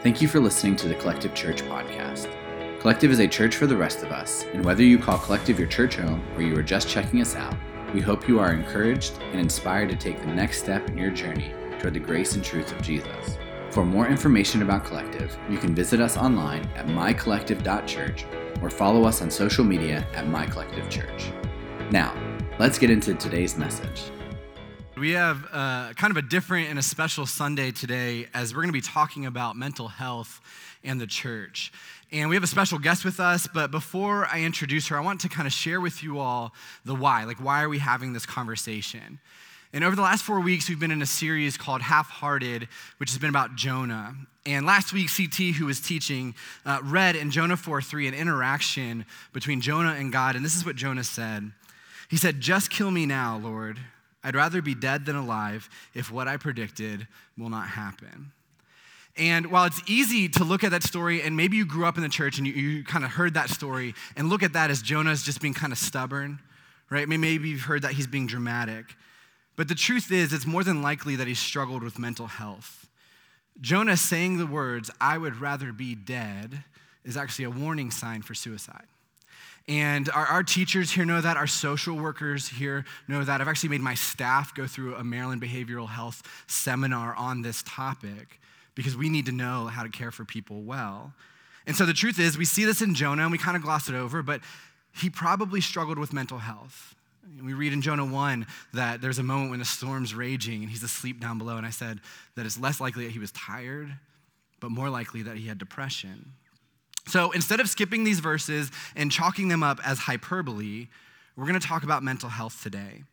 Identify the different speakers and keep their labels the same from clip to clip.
Speaker 1: Thank you for listening to the Collective Church podcast. Collective is a church for the rest of us, and whether you call Collective your church home or you are just checking us out, we hope you are encouraged and inspired to take the next step in your journey toward the grace and truth of Jesus. For more information about Collective, you can visit us online at mycollective.church or follow us on social media at mycollectivechurch. Now, let's get into today's message.
Speaker 2: We have uh, kind of a different and a special Sunday today as we're going to be talking about mental health and the church. And we have a special guest with us, but before I introduce her, I want to kind of share with you all the why. Like, why are we having this conversation? And over the last four weeks, we've been in a series called Half Hearted, which has been about Jonah. And last week, CT, who was teaching, uh, read in Jonah 4 3 an interaction between Jonah and God. And this is what Jonah said He said, Just kill me now, Lord. I'd rather be dead than alive if what I predicted will not happen. And while it's easy to look at that story, and maybe you grew up in the church and you, you kind of heard that story and look at that as Jonah's just being kind of stubborn, right? Maybe you've heard that he's being dramatic. But the truth is, it's more than likely that he struggled with mental health. Jonah saying the words, I would rather be dead, is actually a warning sign for suicide. And our, our, teachers here know that. Our social workers here know that. I've actually made my staff go through a Maryland behavioral health seminar on this topic because we need to know how to care for people well. And so the truth is, we see this in Jonah and we kind of gloss it over, but he probably struggled with mental health. We read in Jonah 1 that there's a moment when the storm's raging and he's asleep down below. And I said that it's less likely that he was tired, but more likely that he had depression. So instead of skipping these verses and chalking them up as hyperbole, we're going to talk about mental health today.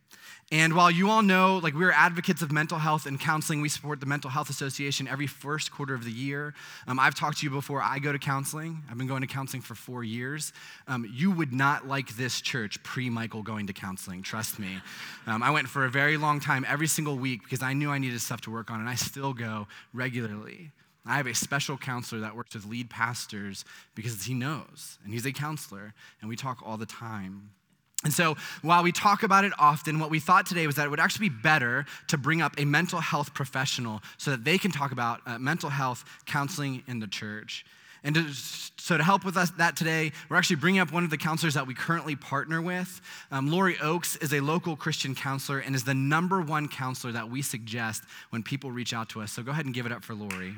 Speaker 2: And while you all know, like we're advocates of mental health and counseling, we support the Mental Health Association every first quarter of the year. Um, I've talked to you before, I go to counseling. I've been going to counseling for four years. Um, you would not like this church pre Michael going to counseling, trust me. Um, I went for a very long time every single week because I knew I needed stuff to work on, and I still go regularly. I have a special counselor that works with lead pastors because he knows, and he's a counselor, and we talk all the time. And so, while we talk about it often, what we thought today was that it would actually be better to bring up a mental health professional so that they can talk about uh, mental health counseling in the church. And to, so, to help with us that today, we're actually bringing up one of the counselors that we currently partner with. Um, Lori Oaks is a local Christian counselor and is the number one counselor that we suggest when people reach out to us. So, go ahead and give it up for Lori.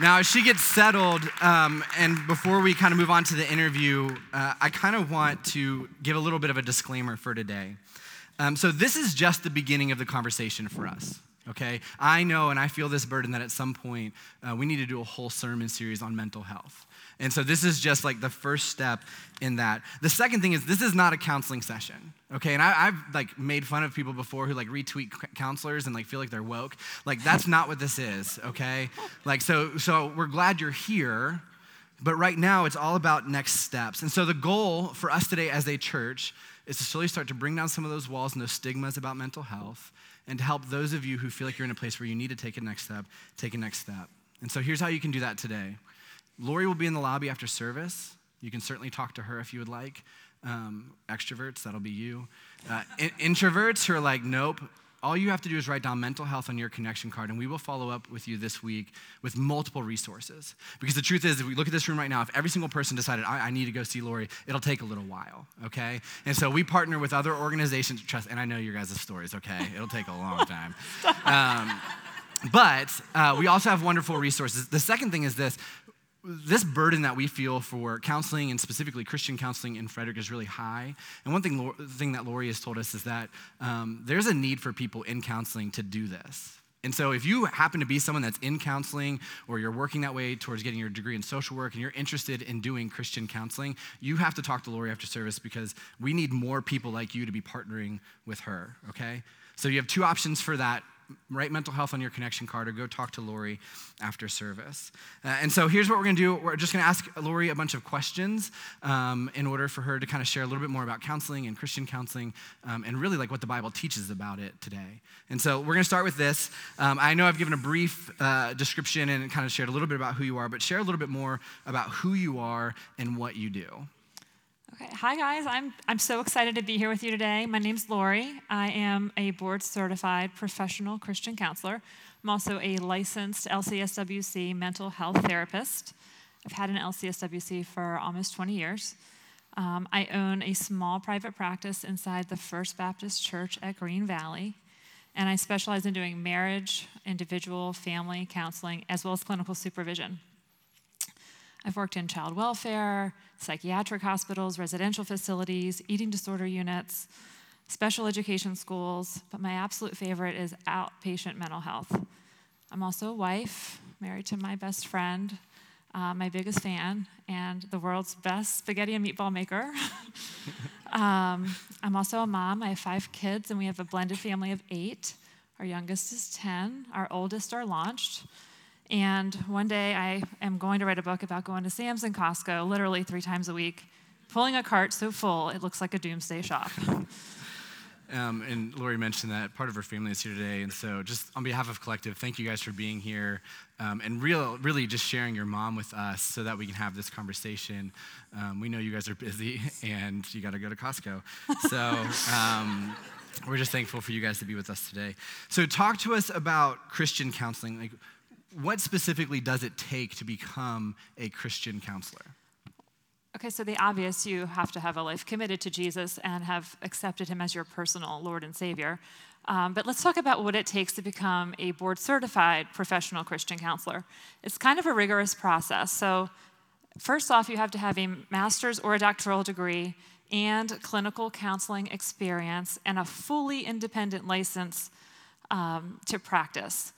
Speaker 2: Now, as she gets settled, um, and before we kind of move on to the interview, uh, I kind of want to give a little bit of a disclaimer for today. Um, so, this is just the beginning of the conversation for us, okay? I know and I feel this burden that at some point uh, we need to do a whole sermon series on mental health. And so this is just like the first step in that. The second thing is this is not a counseling session, okay? And I, have like made fun of people before who like retweet counselors and like feel like they're woke. Like that's not what this is, okay? Like so, so we're glad you're here, but right now it's all about next steps. And so the goal for us today as a church is to slowly start to bring down some of those walls and those stigmas about mental health and to help those of you who feel like you're in a place where you need to take a next step, take a next step. And so here's how you can do that today. Lori will be in the lobby after service. You can certainly talk to her if you would like. Um, extroverts, that'll be you. Uh, in- introverts who are like, nope, all you have to do is write down mental health on your connection card, and we will follow up with you this week with multiple resources. Because the truth is, if we look at this room right now, if every single person decided, I, I need to go see Lori, it'll take a little while, okay? And so we partner with other organizations, trust, and I know your guys' stories, okay? It'll take a long time. Um, but uh, we also have wonderful resources. The second thing is this this burden that we feel for counseling and specifically Christian counseling in Frederick is really high. And one thing, thing that Lori has told us is that um, there's a need for people in counseling to do this. And so, if you happen to be someone that's in counseling or you're working that way towards getting your degree in social work and you're interested in doing Christian counseling, you have to talk to Lori after service because we need more people like you to be partnering with her, okay? So, you have two options for that write mental health on your connection card or go talk to Lori after service. Uh, and so here's what we're going to do we're just going to ask Lori a bunch of questions um, in order for her to kind of share a little bit more about counseling and Christian counseling um, and really like what the Bible teaches about it today. And so we're going to start with this. Um, I know I've given a brief uh, description and kind of shared a little bit about who you are, but share a little bit more about who you are and what you do.
Speaker 3: Okay. Hi, guys. I'm, I'm so excited to be here with you today. My name's Lori. I am a board certified professional Christian counselor. I'm also a licensed LCSWC mental health therapist. I've had an LCSWC for almost 20 years. Um, I own a small private practice inside the First Baptist Church at Green Valley, and I specialize in doing marriage, individual, family counseling, as well as clinical supervision. I've worked in child welfare, psychiatric hospitals, residential facilities, eating disorder units, special education schools, but my absolute favorite is outpatient mental health. I'm also a wife, married to my best friend, uh, my biggest fan, and the world's best spaghetti and meatball maker. um, I'm also a mom. I have five kids, and we have a blended family of eight. Our youngest is 10, our oldest are launched. And one day I am going to write a book about going to Sam's and Costco literally three times a week, pulling a cart so full it looks like a doomsday shop.
Speaker 2: Um, and Lori mentioned that part of her family is here today. And so, just on behalf of Collective, thank you guys for being here um, and real, really just sharing your mom with us so that we can have this conversation. Um, we know you guys are busy and you got to go to Costco. So, um, we're just thankful for you guys to be with us today. So, talk to us about Christian counseling. Like, what specifically does it take to become a Christian counselor?
Speaker 3: Okay, so the obvious you have to have a life committed to Jesus and have accepted him as your personal Lord and Savior. Um, but let's talk about what it takes to become a board certified professional Christian counselor. It's kind of a rigorous process. So, first off, you have to have a master's or a doctoral degree and clinical counseling experience and a fully independent license um, to practice.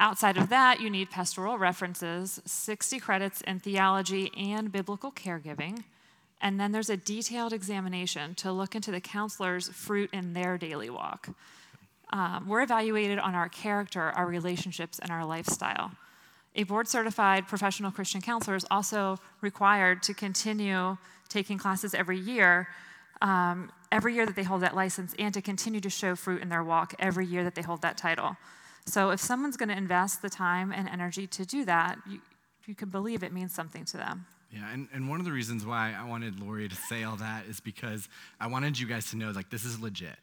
Speaker 3: Outside of that, you need pastoral references, 60 credits in theology and biblical caregiving, and then there's a detailed examination to look into the counselor's fruit in their daily walk. Um, we're evaluated on our character, our relationships, and our lifestyle. A board certified professional Christian counselor is also required to continue taking classes every year, um, every year that they hold that license, and to continue to show fruit in their walk every year that they hold that title. So if someone's going to invest the time and energy to do that, you, you can believe it means something to them.
Speaker 2: Yeah, and, and one of the reasons why I wanted Lori to say all that is because I wanted you guys to know like this is legit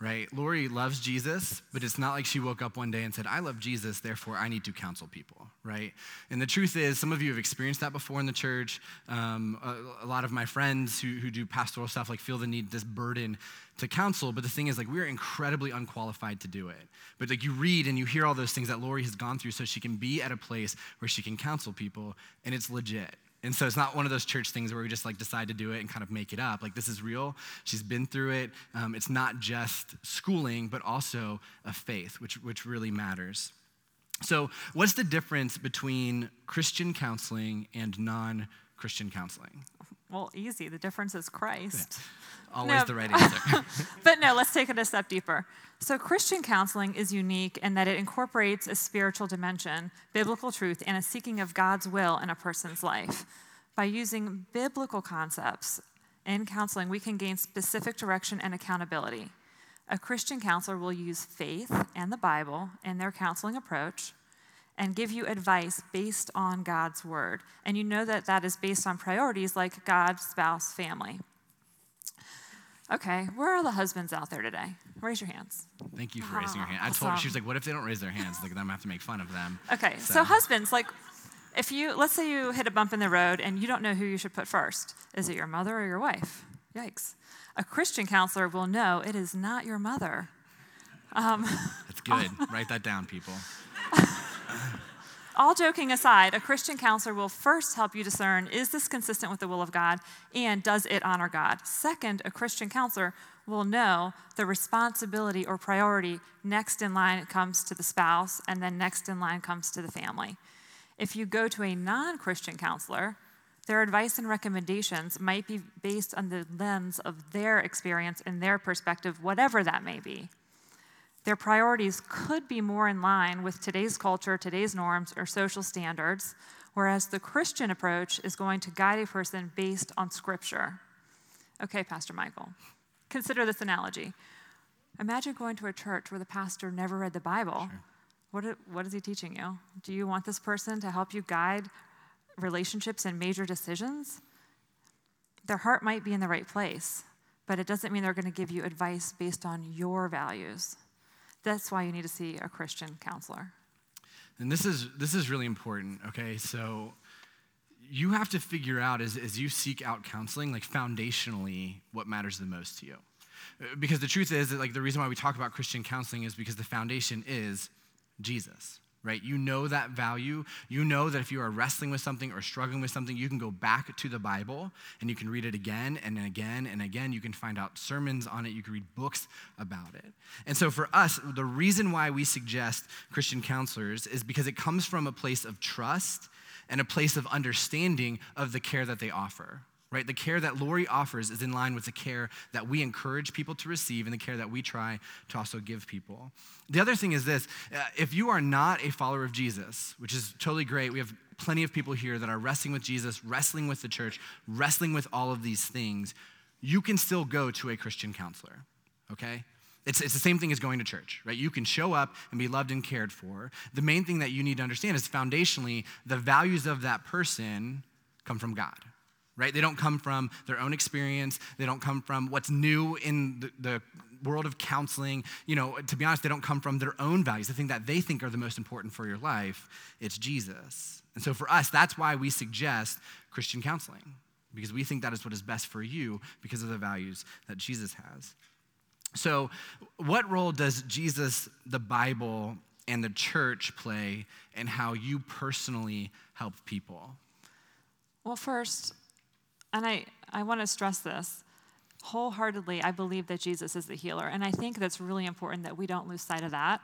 Speaker 2: right? Lori loves Jesus, but it's not like she woke up one day and said, I love Jesus, therefore I need to counsel people, right? And the truth is, some of you have experienced that before in the church. Um, a, a, lot of my friends who, who do pastoral stuff like feel the need, this burden to counsel, but the thing is, like, we're incredibly unqualified to do it. But like, you read and you hear all those things that Lori has gone through so she can be at a place where she can counsel people, and it's legit. And so it's not one of those church things where we just like decide to do it and kind of make it up. Like this is real. She's been through it. Um, it's not just schooling, but also a faith, which, which really matters. So, what's the difference between Christian counseling and non Christian counseling?
Speaker 3: Well, easy. The difference is Christ.
Speaker 2: Always no. the right answer.
Speaker 3: but no, let's take it a step deeper. So, Christian counseling is unique in that it incorporates a spiritual dimension, biblical truth, and a seeking of God's will in a person's life. By using biblical concepts in counseling, we can gain specific direction and accountability. A Christian counselor will use faith and the Bible in their counseling approach and give you advice based on God's word. And you know that that is based on priorities like God, spouse, family. Okay, where are the husbands out there today? Raise your hands.
Speaker 2: Thank you for raising your hand. I told her, she was like, what if they don't raise their hands? Like, then I'm gonna have to make fun of them.
Speaker 3: Okay, so, so husbands, like, if you, let's say you hit a bump in the road and you don't know who you should put first. Is it your mother or your wife? Yikes. A Christian counselor will know it is not your mother.
Speaker 2: Um, That's good. Write that down, people.
Speaker 3: All joking aside, a Christian counselor will first help you discern is this consistent with the will of God and does it honor God? Second, a Christian counselor will know the responsibility or priority next in line comes to the spouse and then next in line comes to the family. If you go to a non Christian counselor, their advice and recommendations might be based on the lens of their experience and their perspective, whatever that may be. Their priorities could be more in line with today's culture, today's norms, or social standards, whereas the Christian approach is going to guide a person based on Scripture. Okay, Pastor Michael, consider this analogy. Imagine going to a church where the pastor never read the Bible. Sure. What, what is he teaching you? Do you want this person to help you guide relationships and major decisions? their heart might be in the right place, but it doesn't mean they're going to give you advice based on your values. That's why you need to see a Christian counselor.
Speaker 2: And this is this is really important, okay? So you have to figure out as, as you seek out counseling, like foundationally, what matters the most to you. Because the truth is that like the reason why we talk about Christian counseling is because the foundation is Jesus right? You know that value. You know that if you are wrestling with something or struggling with something, you can go back to the Bible and you can read it again and again and again. You can find out sermons on it. You can read books about it. And so for us, the reason why we suggest Christian counselors is because it comes from a place of trust and a place of understanding of the care that they offer right? The care that Lori offers is in line with the care that we encourage people to receive and the care that we try to also give people. The other thing is this uh, if you are not a follower of Jesus, which is totally great, we have plenty of people here that are wrestling with Jesus, wrestling with the church, wrestling with all of these things, you can still go to a Christian counselor, okay? It's, it's the same thing as going to church, right? You can show up and be loved and cared for. The main thing that you need to understand is foundationally, the values of that person come from God right? They don't come from their own experience. They don't come from what's new in the, the, world of counseling. You know, to be honest, they don't come from their own values, the thing that they think are the most important for your life. It's Jesus. And so for us, that's why we suggest Christian counseling, because we think that is what is best for you because of the values that Jesus has. So, what role does Jesus, the Bible, and the church play in how you personally help people?
Speaker 3: Well, first, and I, I want to stress this wholeheartedly, I believe that Jesus is the healer. And I think that's really important that we don't lose sight of that.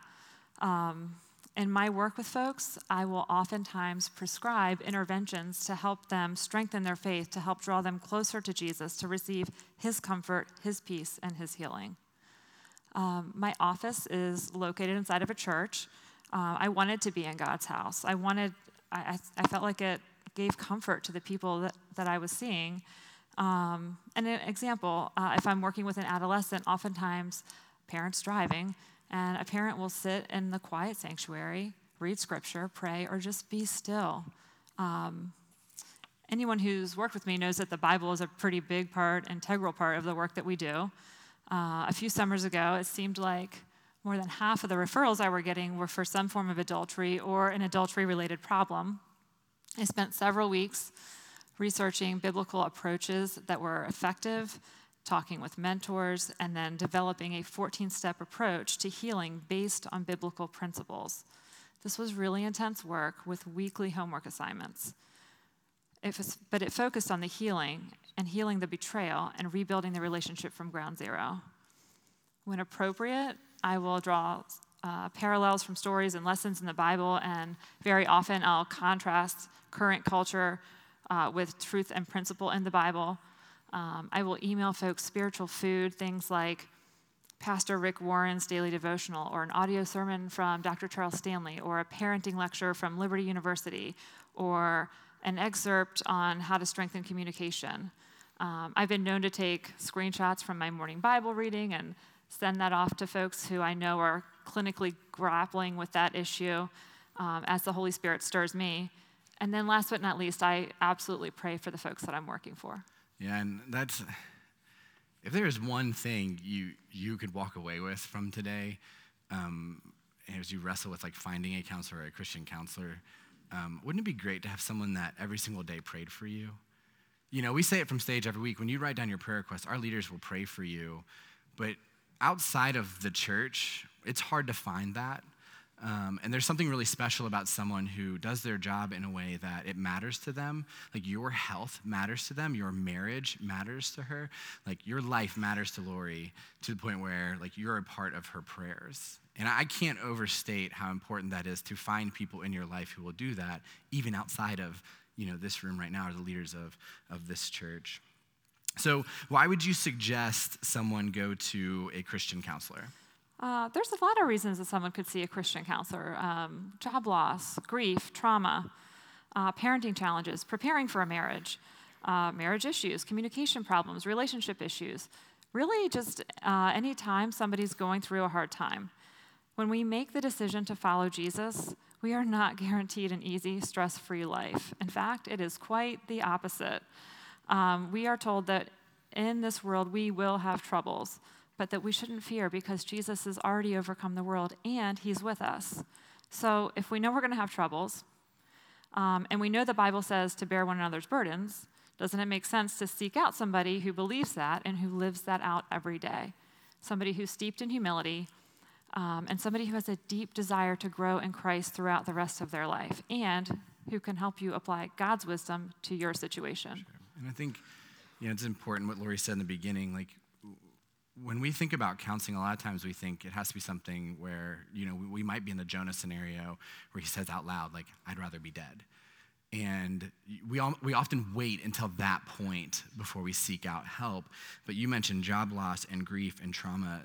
Speaker 3: Um, in my work with folks, I will oftentimes prescribe interventions to help them strengthen their faith, to help draw them closer to Jesus, to receive his comfort, his peace, and his healing. Um, my office is located inside of a church. Uh, I wanted to be in God's house. I wanted, I, I felt like it gave comfort to the people that, that I was seeing. Um, and an example, uh, if I'm working with an adolescent, oftentimes parents driving, and a parent will sit in the quiet sanctuary, read scripture, pray, or just be still. Um, anyone who's worked with me knows that the Bible is a pretty big part, integral part of the work that we do. Uh, a few summers ago, it seemed like more than half of the referrals I were getting were for some form of adultery or an adultery related problem. I spent several weeks researching biblical approaches that were effective, talking with mentors, and then developing a 14 step approach to healing based on biblical principles. This was really intense work with weekly homework assignments. It was, but it focused on the healing and healing the betrayal and rebuilding the relationship from ground zero. When appropriate, I will draw uh, parallels from stories and lessons in the Bible, and very often I'll contrast current culture uh, with truth and principle in the Bible. Um, I will email folks spiritual food, things like Pastor Rick Warren's daily devotional, or an audio sermon from Dr. Charles Stanley, or a parenting lecture from Liberty University, or an excerpt on how to strengthen communication. Um, I've been known to take screenshots from my morning Bible reading and send that off to folks who I know are clinically grappling with that issue um, as the Holy Spirit stirs me. And then, last but not least, I absolutely pray for the folks that I'm working for.
Speaker 2: Yeah, and that's if there is one thing you you could walk away with from today, um, as you wrestle with like finding a counselor or a Christian counselor, um, wouldn't it be great to have someone that every single day prayed for you? You know, we say it from stage every week. When you write down your prayer request, our leaders will pray for you. But outside of the church, it's hard to find that. Um, and there's something really special about someone who does their job in a way that it matters to them. Like your health matters to them, your marriage matters to her, like your life matters to Lori to the point where like you're a part of her prayers. And I can't overstate how important that is to find people in your life who will do that, even outside of you know this room right now, or the leaders of, of this church. So, why would you suggest someone go to a Christian counselor?
Speaker 3: Uh, there's a lot of reasons that someone could see a Christian counselor um, job loss, grief, trauma, uh, parenting challenges, preparing for a marriage, uh, marriage issues, communication problems, relationship issues. Really, just uh, any time somebody's going through a hard time. When we make the decision to follow Jesus, we are not guaranteed an easy, stress free life. In fact, it is quite the opposite. Um, we are told that in this world we will have troubles, but that we shouldn't fear because Jesus has already overcome the world and he's with us. So if we know we're going to have troubles, um, and we know the Bible says to bear one another's burdens, doesn't it make sense to seek out somebody who believes that and who lives that out every day? Somebody who's steeped in humility um, and somebody who has a deep desire to grow in Christ throughout the rest of their life and who can help you apply God's wisdom to your situation. Sure.
Speaker 2: And I think you know, it's important what Lori said in the beginning. Like, when we think about counseling, a lot of times we think it has to be something where, you know, we, we might be in the Jonah scenario where he says out loud, like, I'd rather be dead. And we, all, we often wait until that point before we seek out help. But you mentioned job loss and grief and trauma,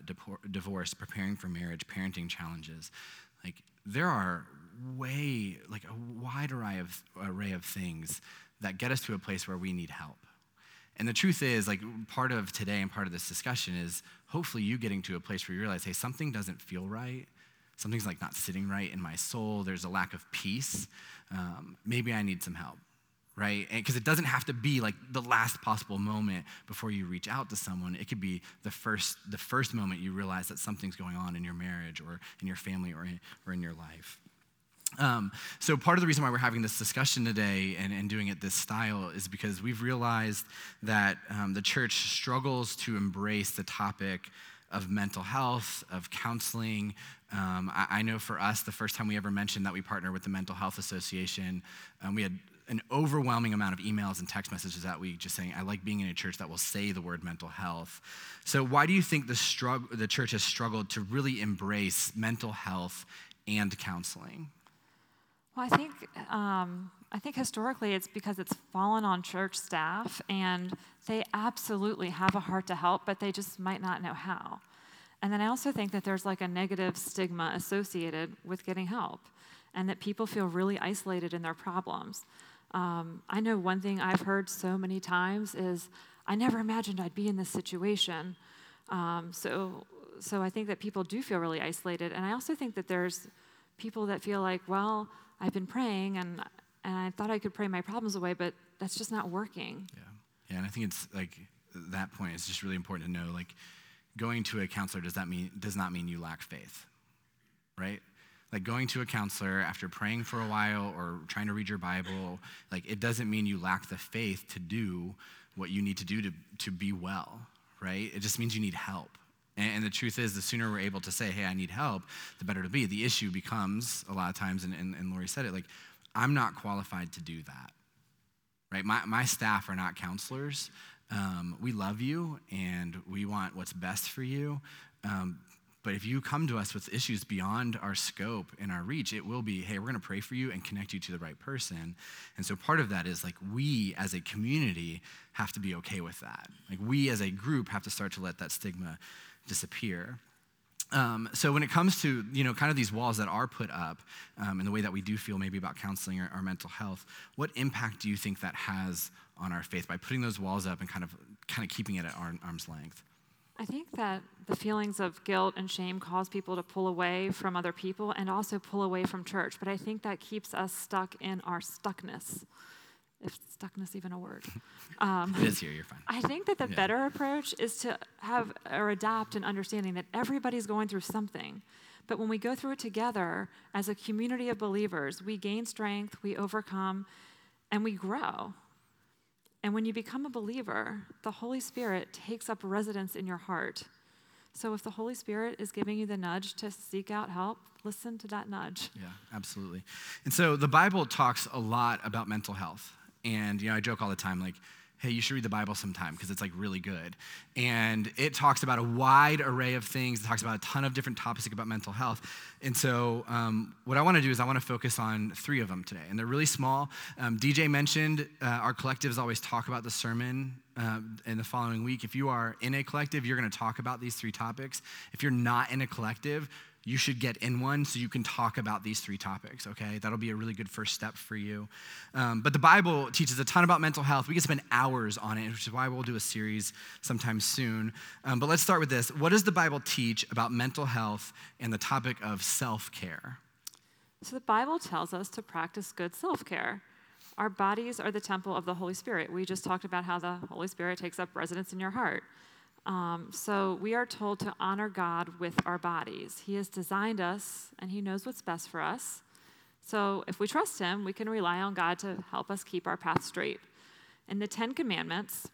Speaker 2: divorce, preparing for marriage, parenting challenges. Like, there are way, like a wide array of, array of things that get us to a place where we need help. And the truth is, like, part of today and part of this discussion is hopefully you getting to a place where you realize, hey, something doesn't feel right. Something's like not sitting right in my soul. There's a lack of peace. Um, maybe I need some help, right? Because it doesn't have to be like the last possible moment before you reach out to someone. It could be the first, the first moment you realize that something's going on in your marriage or in your family or in, or in your life. Um, so, part of the reason why we're having this discussion today and, and doing it this style is because we've realized that um, the church struggles to embrace the topic of mental health, of counseling. Um, I, I, know for us, the first time we ever mentioned that we partner with the Mental Health Association, um, we had an overwhelming amount of emails and text messages that week just saying, I like being in a church that will say the word mental health. So, why do you think the, strugg- the church has struggled to really embrace mental health and counseling?
Speaker 3: Well, I think um, I think historically it's because it's fallen on church staff, and they absolutely have a heart to help, but they just might not know how. And then I also think that there's like a negative stigma associated with getting help, and that people feel really isolated in their problems. Um, I know one thing I've heard so many times is, "I never imagined I'd be in this situation." Um, so, so I think that people do feel really isolated, and I also think that there's people that feel like, well I've been praying and and I thought I could pray my problems away, but that's just not working.
Speaker 2: Yeah. Yeah, and I think it's like that point is just really important to know like going to a counselor does that mean does not mean you lack faith. Right? Like going to a counselor after praying for a while or trying to read your Bible, like it doesn't mean you lack the faith to do what you need to do to, to be well, right? It just means you need help. And, the truth is, the sooner we're able to say, hey, I need help, the better to be. The issue becomes, a lot of times, and, and, and Lori said it, like, I'm not qualified to do that. Right? My, my staff are not counselors. Um, we love you and we want what's best for you. Um, but if you come to us with issues beyond our scope and our reach, it will be, hey, we're going to pray for you and connect you to the right person. And so part of that is like we as a community have to be okay with that. Like we as a group have to start to let that stigma disappear. Um, so when it comes to you know kind of these walls that are put up um, in the way that we do feel maybe about counseling or, our mental health what impact do you think that has on our faith by putting those walls up and kind of kind of keeping it at arm's length
Speaker 3: i think that the feelings of guilt and shame cause people to pull away from other people and also pull away from church but i think that keeps us stuck in our stuckness if stuckness even a word.
Speaker 2: Um, it is here, you're fine.
Speaker 3: I think that the yeah. better approach is to have or adopt an understanding that everybody's going through something. But when we go through it together as a community of believers, we gain strength, we overcome, and we grow. And when you become a believer, the Holy Spirit takes up residence in your heart. So if the Holy Spirit is giving you the nudge to seek out help, listen to that nudge.
Speaker 2: Yeah, absolutely. And so the Bible talks a lot about mental health. And, you know, I joke all the time, like, hey, you should read the Bible sometime because it's like really good. And it talks about a wide array of things. It talks about a ton of different topics about mental health. And so, um, what I want to do is I want to focus on three of them today. And they're really small. Um, DJ mentioned uh, our collectives always talk about the sermon uh, in the following week. If you are in a collective, you're going to talk about these three topics. If you're not in a collective, you should get in one so you can talk about these three topics, okay? That'll be a really good first step for you. Um, but the Bible teaches a ton about mental health. We can spend hours on it, which is why we'll do a series sometime soon. Um, but let's start with this. What does the Bible teach about mental health and the topic of self care?
Speaker 3: So the Bible tells us to practice good self care. Our bodies are the temple of the Holy Spirit. We just talked about how the Holy Spirit takes up residence in your heart. Um, so we are told to honor God with our bodies. He has designed us and He knows what's best for us. So if we trust Him, we can rely on God to help us keep our path straight. In the Ten Commandments,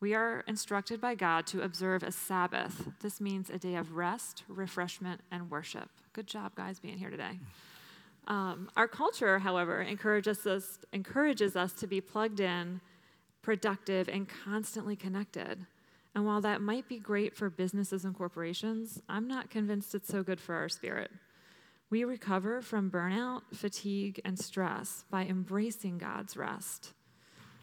Speaker 3: we are instructed by God to observe a Sabbath. This means a day of rest, refreshment, and worship. Good job, guys, being here today. Um, our culture, however, encourages us, encourages us to be plugged in, productive, and constantly connected. And while that might be great for businesses and corporations, I'm not convinced it's so good for our spirit. We recover from burnout, fatigue, and stress by embracing God's rest.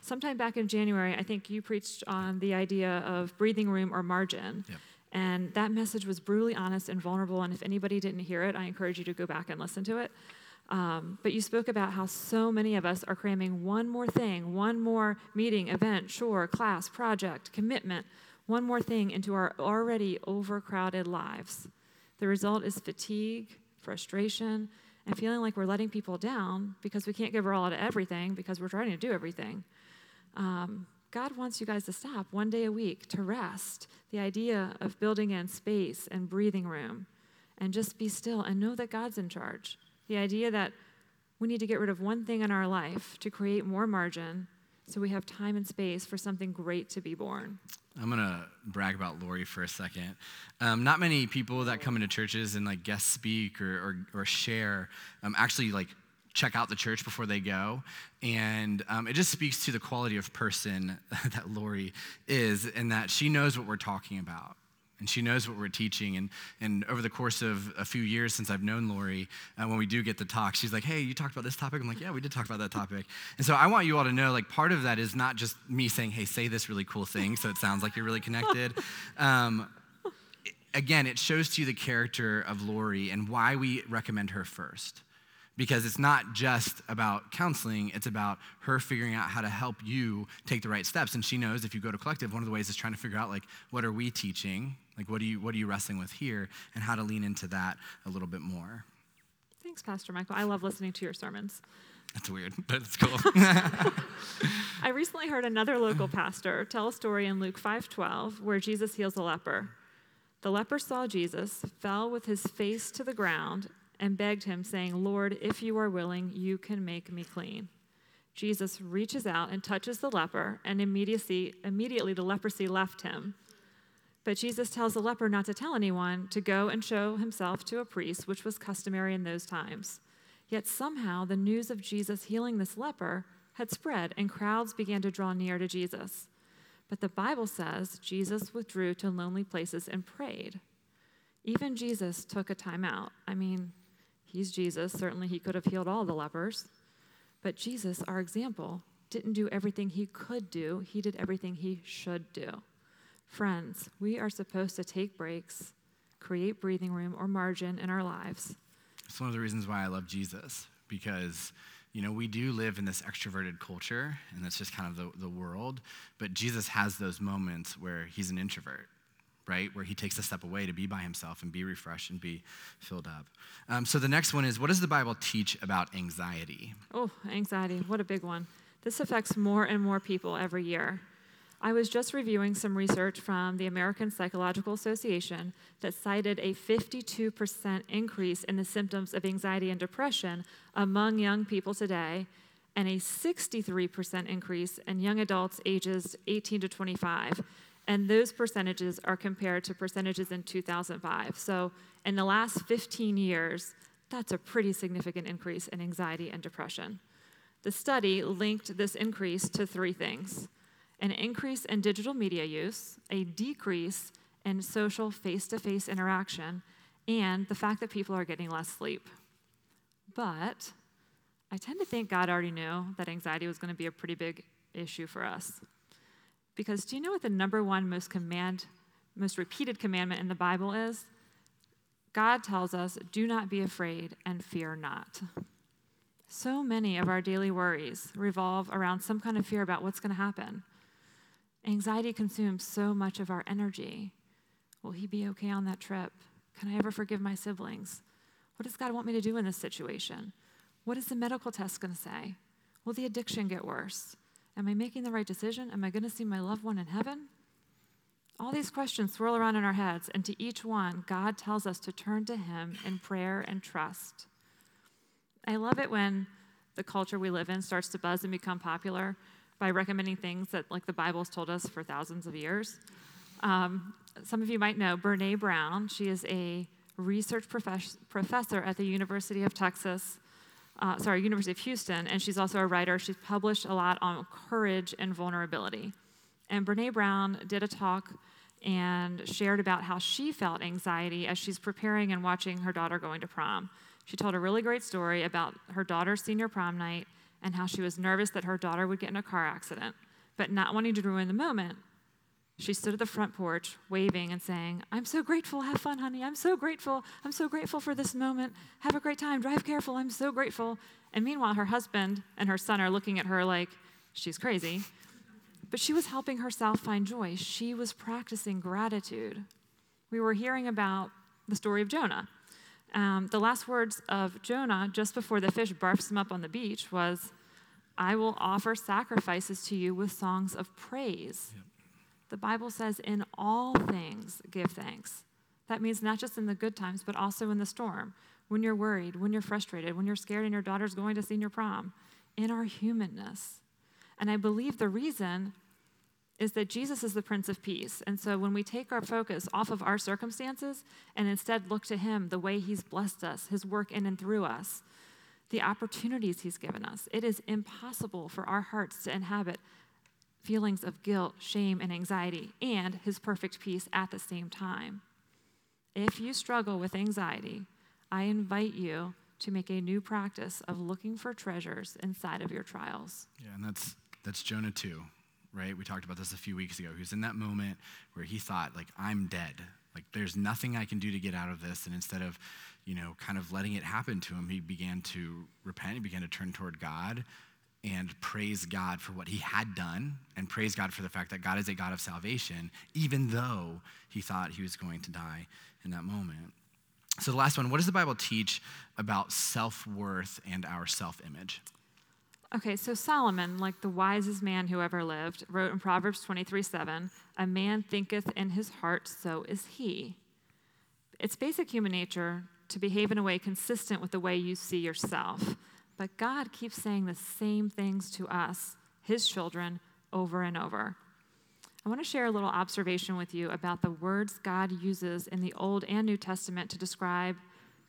Speaker 3: Sometime back in January, I think you preached on the idea of breathing room or margin. Yep. And that message was brutally honest and vulnerable. And if anybody didn't hear it, I encourage you to go back and listen to it. Um, but you spoke about how so many of us are cramming one more thing, one more meeting, event, chore, class, project, commitment, one more thing into our already overcrowded lives. The result is fatigue, frustration, and feeling like we're letting people down because we can't give our all to everything because we're trying to do everything. Um, God wants you guys to stop one day a week to rest. The idea of building in space and breathing room and just be still and know that God's in charge. The idea that we need to get rid of one thing in our life to create more margin so we have time and space for something great to be born.
Speaker 2: I'm gonna brag about Lori for a second. Um, not many people that come into churches and like guest speak or, or, or share um, actually like check out the church before they go. And um, it just speaks to the quality of person that Lori is and that she knows what we're talking about and she knows what we're teaching. And, and over the course of a few years since I've known Lori, uh, when we do get the talk, she's like, hey, you talked about this topic? I'm like, yeah, we did talk about that topic. And so I want you all to know, like, part of that is not just me saying, hey, say this really cool thing so it sounds like you're really connected. Um, again, it shows to you the character of Lori and why we recommend her first because it's not just about counseling, it's about her figuring out how to help you take the right steps. And she knows if you go to collective, one of the ways is trying to figure out like what are we teaching? Like what are you what are you wrestling with here and how to lean into that a little bit more.
Speaker 3: Thanks, Pastor Michael. I love listening to your sermons.
Speaker 2: That's weird, but it's cool.
Speaker 3: I recently heard another local pastor tell a story in Luke 5:12 where Jesus heals a leper. The leper saw Jesus, fell with his face to the ground, and begged him, saying, Lord, if you are willing, you can make me clean. Jesus reaches out and touches the leper, and immediately, immediately the leprosy left him. But Jesus tells the leper not to tell anyone, to go and show himself to a priest, which was customary in those times. Yet somehow the news of Jesus healing this leper had spread, and crowds began to draw near to Jesus. But the Bible says Jesus withdrew to lonely places and prayed. Even Jesus took a time out. I mean, He's Jesus. Certainly, he could have healed all the lepers. But Jesus, our example, didn't do everything he could do, he did everything he should do. Friends, we are supposed to take breaks, create breathing room or margin in our lives.
Speaker 2: It's one of the reasons why I love Jesus, because you know, we do live in this extroverted culture, and that's just kind of the, the world. But Jesus has those moments where he's an introvert right? Where he takes a step away to be by himself and be refreshed and be filled up. Um, so the next one is what does the Bible teach about anxiety?
Speaker 3: Oh, anxiety. What a big one. This affects more and more people every year. I was just reviewing some research from the American Psychological Association that cited a 52% increase in the symptoms of anxiety and depression among young people today, and a 63% increase in young adults ages 18 to 25. And those percentages are compared to percentages in 2005. So, in the last 15 years, that's a pretty significant increase in anxiety and depression. The study linked this increase to three things an increase in digital media use, a decrease in social face to face interaction, and the fact that people are getting less sleep. But I tend to think God already knew that anxiety was going to be a pretty big issue for us. Because do you know what the number one most command, most repeated commandment in the Bible is? God tells us, do not be afraid and fear not. So many of our daily worries revolve around some kind of fear about what's going to happen. Anxiety consumes so much of our energy. Will he be okay on that trip? Can I ever forgive my siblings? What does God want me to do in this situation? What is the medical test going to say? Will the addiction get worse? Am I making the right decision? Am I going to see my loved one in heaven? All these questions swirl around in our heads, and to each one, God tells us to turn to Him in prayer and trust. I love it when the culture we live in starts to buzz and become popular by recommending things that, like, the Bible's told us for thousands of years. Um, some of you might know Brene Brown. She is a research profes- professor at the University of Texas, uh, sorry, University of Houston, and she's also a writer. She's published a lot on courage and vulnerability. And Brene Brown did a talk and shared about how she felt anxiety as she's preparing and watching her daughter going to prom. She told a really great story about her daughter's senior prom night and how she was nervous that her daughter would get in a car accident. But not wanting to ruin the moment, she stood at the front porch waving and saying, I'm so grateful. Have fun, honey. I'm so grateful. I'm so grateful for this moment. Have a great time. Drive careful. I'm so grateful. And meanwhile, her husband and her son are looking at her like she's crazy. But she was helping herself find joy. She was practicing gratitude. We were hearing about the story of Jonah. Um, the last words of Jonah, just before the fish barfs him up on the beach, was, I will offer sacrifices to you with songs of praise. Yep. The Bible says, in all things, give thanks. That means not just in the good times, but also in the storm, when you're worried, when you're frustrated, when you're scared and your daughter's going to senior prom, in our humanness. And I believe the reason is that Jesus is the Prince of Peace. And so when we take our focus off of our circumstances and instead look to Him, the way He's blessed us, His work in and through us, the opportunities He's given us, it is impossible for our hearts to inhabit feelings of guilt, shame, and anxiety, and His perfect peace at the same time. If you struggle with anxiety, I invite you to make a new practice of looking for treasures inside of your trials.
Speaker 2: Yeah, and that's that's Jonah too right? We talked about this a few weeks ago. He was in that moment where he thought, like, I'm dead. Like, there's nothing I can do to get out of this. And instead of, you know, kind of letting it happen to him, he began to repent. He began to turn toward God and praise God for what he had done and praise God for the fact that God is a God of salvation, even though he thought he was going to die in that moment. So, the last one what does the Bible teach about self worth and our self image?
Speaker 3: Okay, so Solomon, like the wisest man who ever lived, wrote in Proverbs 23 7, A man thinketh in his heart, so is he. It's basic human nature to behave in a way consistent with the way you see yourself. But God keeps saying the same things to us, his children, over and over. I want to share a little observation with you about the words God uses in the Old and New Testament to describe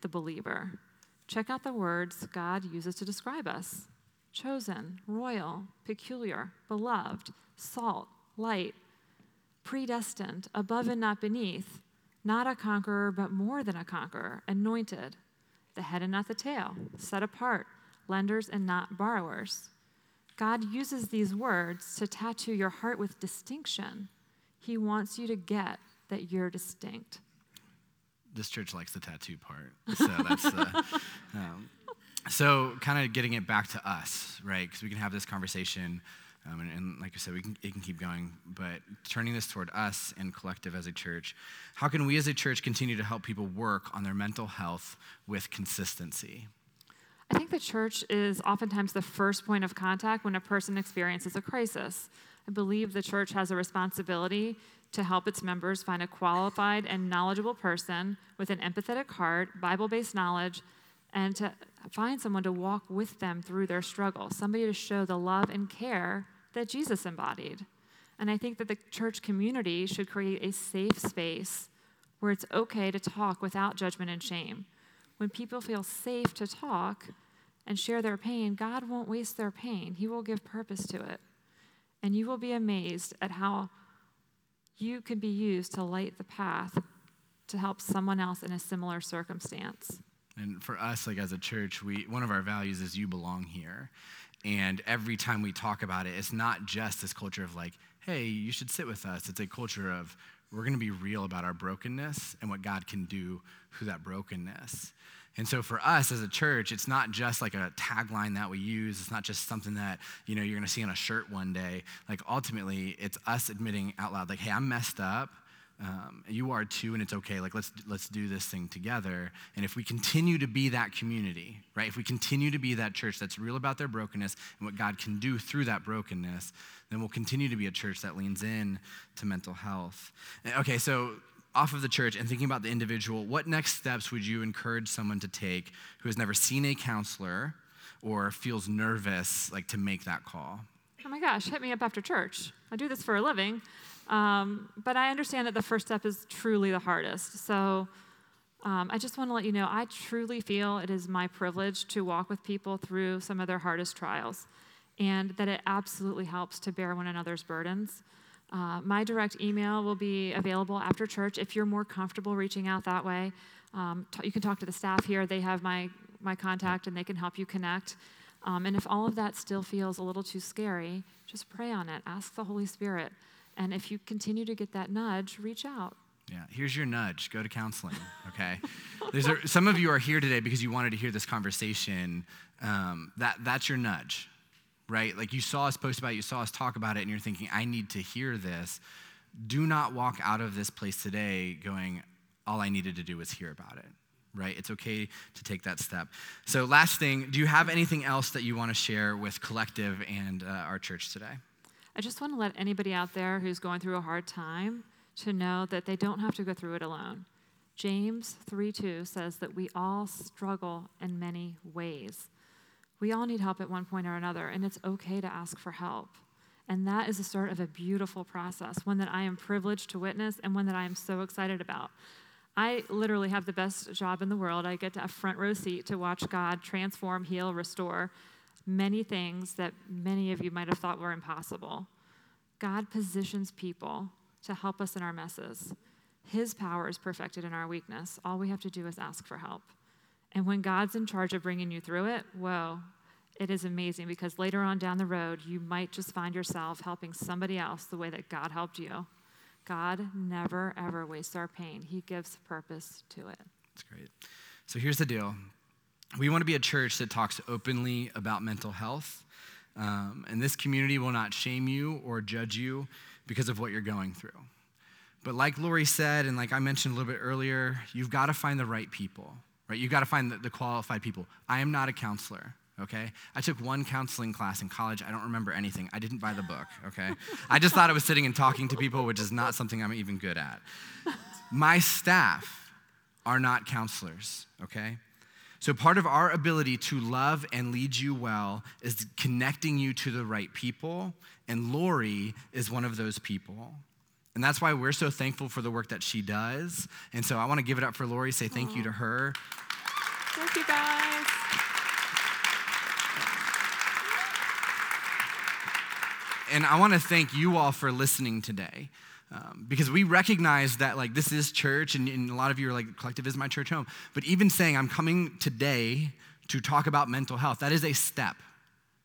Speaker 3: the believer. Check out the words God uses to describe us chosen, royal, peculiar, beloved, salt, light, predestined, above and not beneath, not a conqueror, but more than a conqueror, anointed, the head and not the tail, set apart, lenders and not borrowers. God uses these words to tattoo your heart with distinction. He wants you to get that you're distinct.
Speaker 2: This church likes the tattoo part. So that's. Uh, um, so kind of getting it back to us, right? Because we can have this conversation, um, and, and, like I said, we can, it can keep going. But turning this toward us and collective as a church, how can we as a church continue to help people work on their mental health with consistency?
Speaker 3: I think the church is oftentimes the first point of contact when a person experiences a crisis. I believe the church has a responsibility to help its members find a qualified and knowledgeable person with an empathetic heart, Bible based knowledge, and to find someone to walk with them through their struggle, somebody to show the love and care that Jesus embodied. And I think that the church community should create a safe space where it's okay to talk without judgment and shame. When people feel safe to talk and share their pain, God won't waste their pain, He will give purpose to it. And you will be amazed at how you can be used to light the path to help someone else in a similar circumstance.
Speaker 2: And for us, like as a church, we one of our values is you belong here. And every time we talk about it, it's not just this culture of like, hey, you should sit with us. It's a culture of we're going to be real about our brokenness and what God can do through that brokenness. And so for us as a church, it's not just like a tagline that we use. It's not just something that, you know, you're going to see on a shirt one day. Like ultimately, it's us admitting out loud like, "Hey, I'm messed up Um, you are too, and it's okay. Like let's let's do this thing together. And if we continue to be that community, right? If we continue to be that church that's real about their brokenness and what God can do through that brokenness, then we'll continue to be a church that leans in to mental health. Okay, so off of the church and thinking about the individual, what next steps would you encourage someone to take who has never seen a counselor or feels nervous like to make that call?
Speaker 3: Oh my gosh, hit me up after church. I do this for a living. Um, but I understand that the first step is truly the hardest. So um, I just want to let you know I truly feel it is my privilege to walk with people through some of their hardest trials, and that it absolutely helps to bear one another's burdens. Uh, my direct email will be available after church if you're more comfortable reaching out that way. Um, t- you can talk to the staff here, they have my, my contact and they can help you connect. Um, and if all of that still feels a little too scary, just pray on it. Ask the Holy Spirit. And if you continue to get that nudge, reach out.
Speaker 2: Yeah, here's your nudge. Go to counseling, okay? There's a, some of you are here today because you wanted to hear this conversation. Um, that, that's your nudge, right? Like you saw us post about it, you saw us talk about it, and you're thinking, I need to hear this. Do not walk out of this place today going, all I needed to do was hear about it, right? It's okay to take that step. So, last thing, do you have anything else that you want to share with Collective and uh, our church today?
Speaker 3: I just want to let anybody out there who's going through a hard time to know that they don't have to go through it alone. James 3:2 says that we all struggle in many ways. We all need help at one point or another, and it's okay to ask for help. And that is a start of a beautiful process, one that I am privileged to witness and one that I am so excited about. I literally have the best job in the world. I get to have front row seat to watch God transform, heal, restore many things that many of you might have thought were impossible. God positions people to help us in our messes. His power is perfected in our weakness. All we have to do is ask for help. And when God's in charge of bringing you through it, whoa, it is amazing because later on down the road, you might just find yourself helping somebody else the way that God helped you. God never, ever wastes our pain, He gives purpose to it.
Speaker 2: That's great. So here's the deal we want to be a church that talks openly about mental health. Um, and this community will not shame you or judge you because of what you're going through. But like Lori said, and like I mentioned a little bit earlier, you've got to find the right people, right? You've got to find the, the qualified people. I am not a counselor okay? I took one counseling class in college. I don't remember anything. I didn't buy the book, okay? I just thought I was sitting and talking to people, which is not something I'm even good at. My staff are not counselors, okay? So, part of our ability to love and lead you well is connecting you to the right people. And Lori is one of those people. And that's why we're so thankful for the work that she does. And so, I want to give it up for Lori, say thank Aww. you to her.
Speaker 3: Thank you, guys.
Speaker 2: And I want to thank you all for listening today. Um, because we recognize that like this is church and, and, a lot of you are like collective is my church home but even saying i'm coming today to talk about mental health that is a step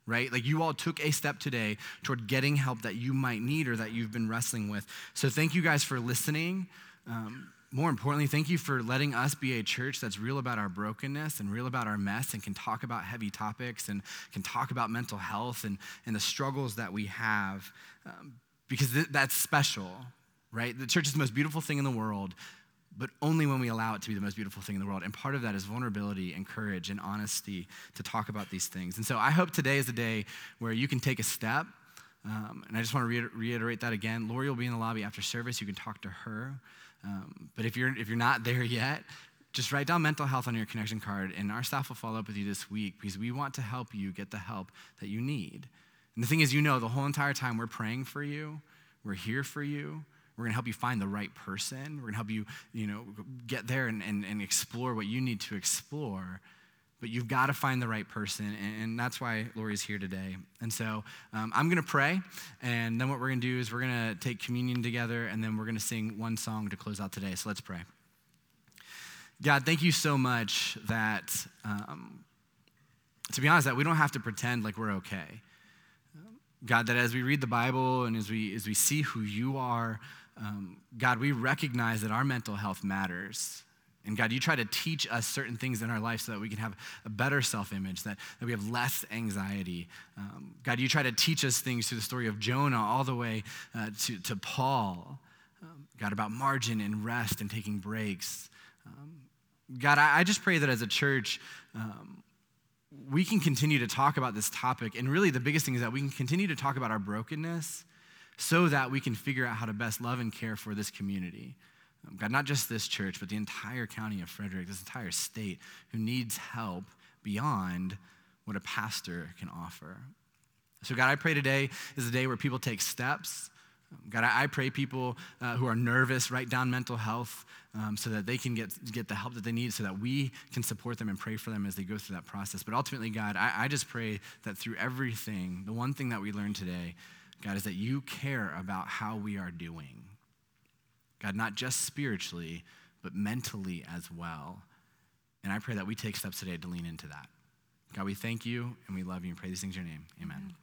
Speaker 2: right? Like you all took a step today toward getting help that you might need or that you've been wrestling with. So thank you guys for listening. Um, more importantly, thank you for letting us be a church that's real about our brokenness and real about our mess and can talk about heavy topics and can talk about mental health and, and the struggles that we have um, because th- that's special right? The church is the most beautiful thing in the world, but only when we allow it to be the most beautiful thing in the world. And part of that is vulnerability and courage and honesty to talk about these things. And so I hope today is a day where you can take a step. Um, and I just want to reiterate that again. Lori will be in the lobby after service. You can talk to her. Um, but if you're, if you're not there yet, just write down mental health on your connection card, and our staff will follow up with you this week because we want to help you get the help that you need. And the thing is, you know, the whole entire time we're praying for you, we're here for you, we're going to help you find the right person. We're going to help you, you know, get there and, and, and explore what you need to explore. But you've got to find the right person, and that's why Lori's here today. And so um, I'm going to pray, and then what we're going to do is we're going to take communion together, and then we're going to sing one song to close out today. So let's pray. God, thank you so much that, um, to be honest, that we don't have to pretend like we're okay. God, that as we read the Bible and as we, as we see who you are, um, God, we recognize that our mental health matters. And God, you try to teach us certain things in our life so that we can have a better self image, that, that we have less anxiety. Um, God, you try to teach us things through the story of Jonah all the way uh, to, to Paul. um, God, about margin and rest and taking breaks. Um, God, I, I, just pray that as a church, um, we can continue to talk about this topic. And really, the biggest thing is that we can continue to talk about our brokenness so that we can figure out how to best love and care for this community. Um, God, not just this church, but the entire county of Frederick, this entire state who needs help beyond what a pastor can offer. So, God, I pray today is a day where people take steps. Um, God, I pray people uh, who are nervous write down mental health um, so that they can get, get the help that they need, so that we can support them and pray for them as they go through that process. But ultimately, God, I, I just pray that through everything, the one thing that we learned today, God, is that you care about how we are doing. God, not just spiritually, but mentally as well. And I pray that we take steps today to lean into that. God, we thank you and we love you and pray these things in your name. Amen. Amen.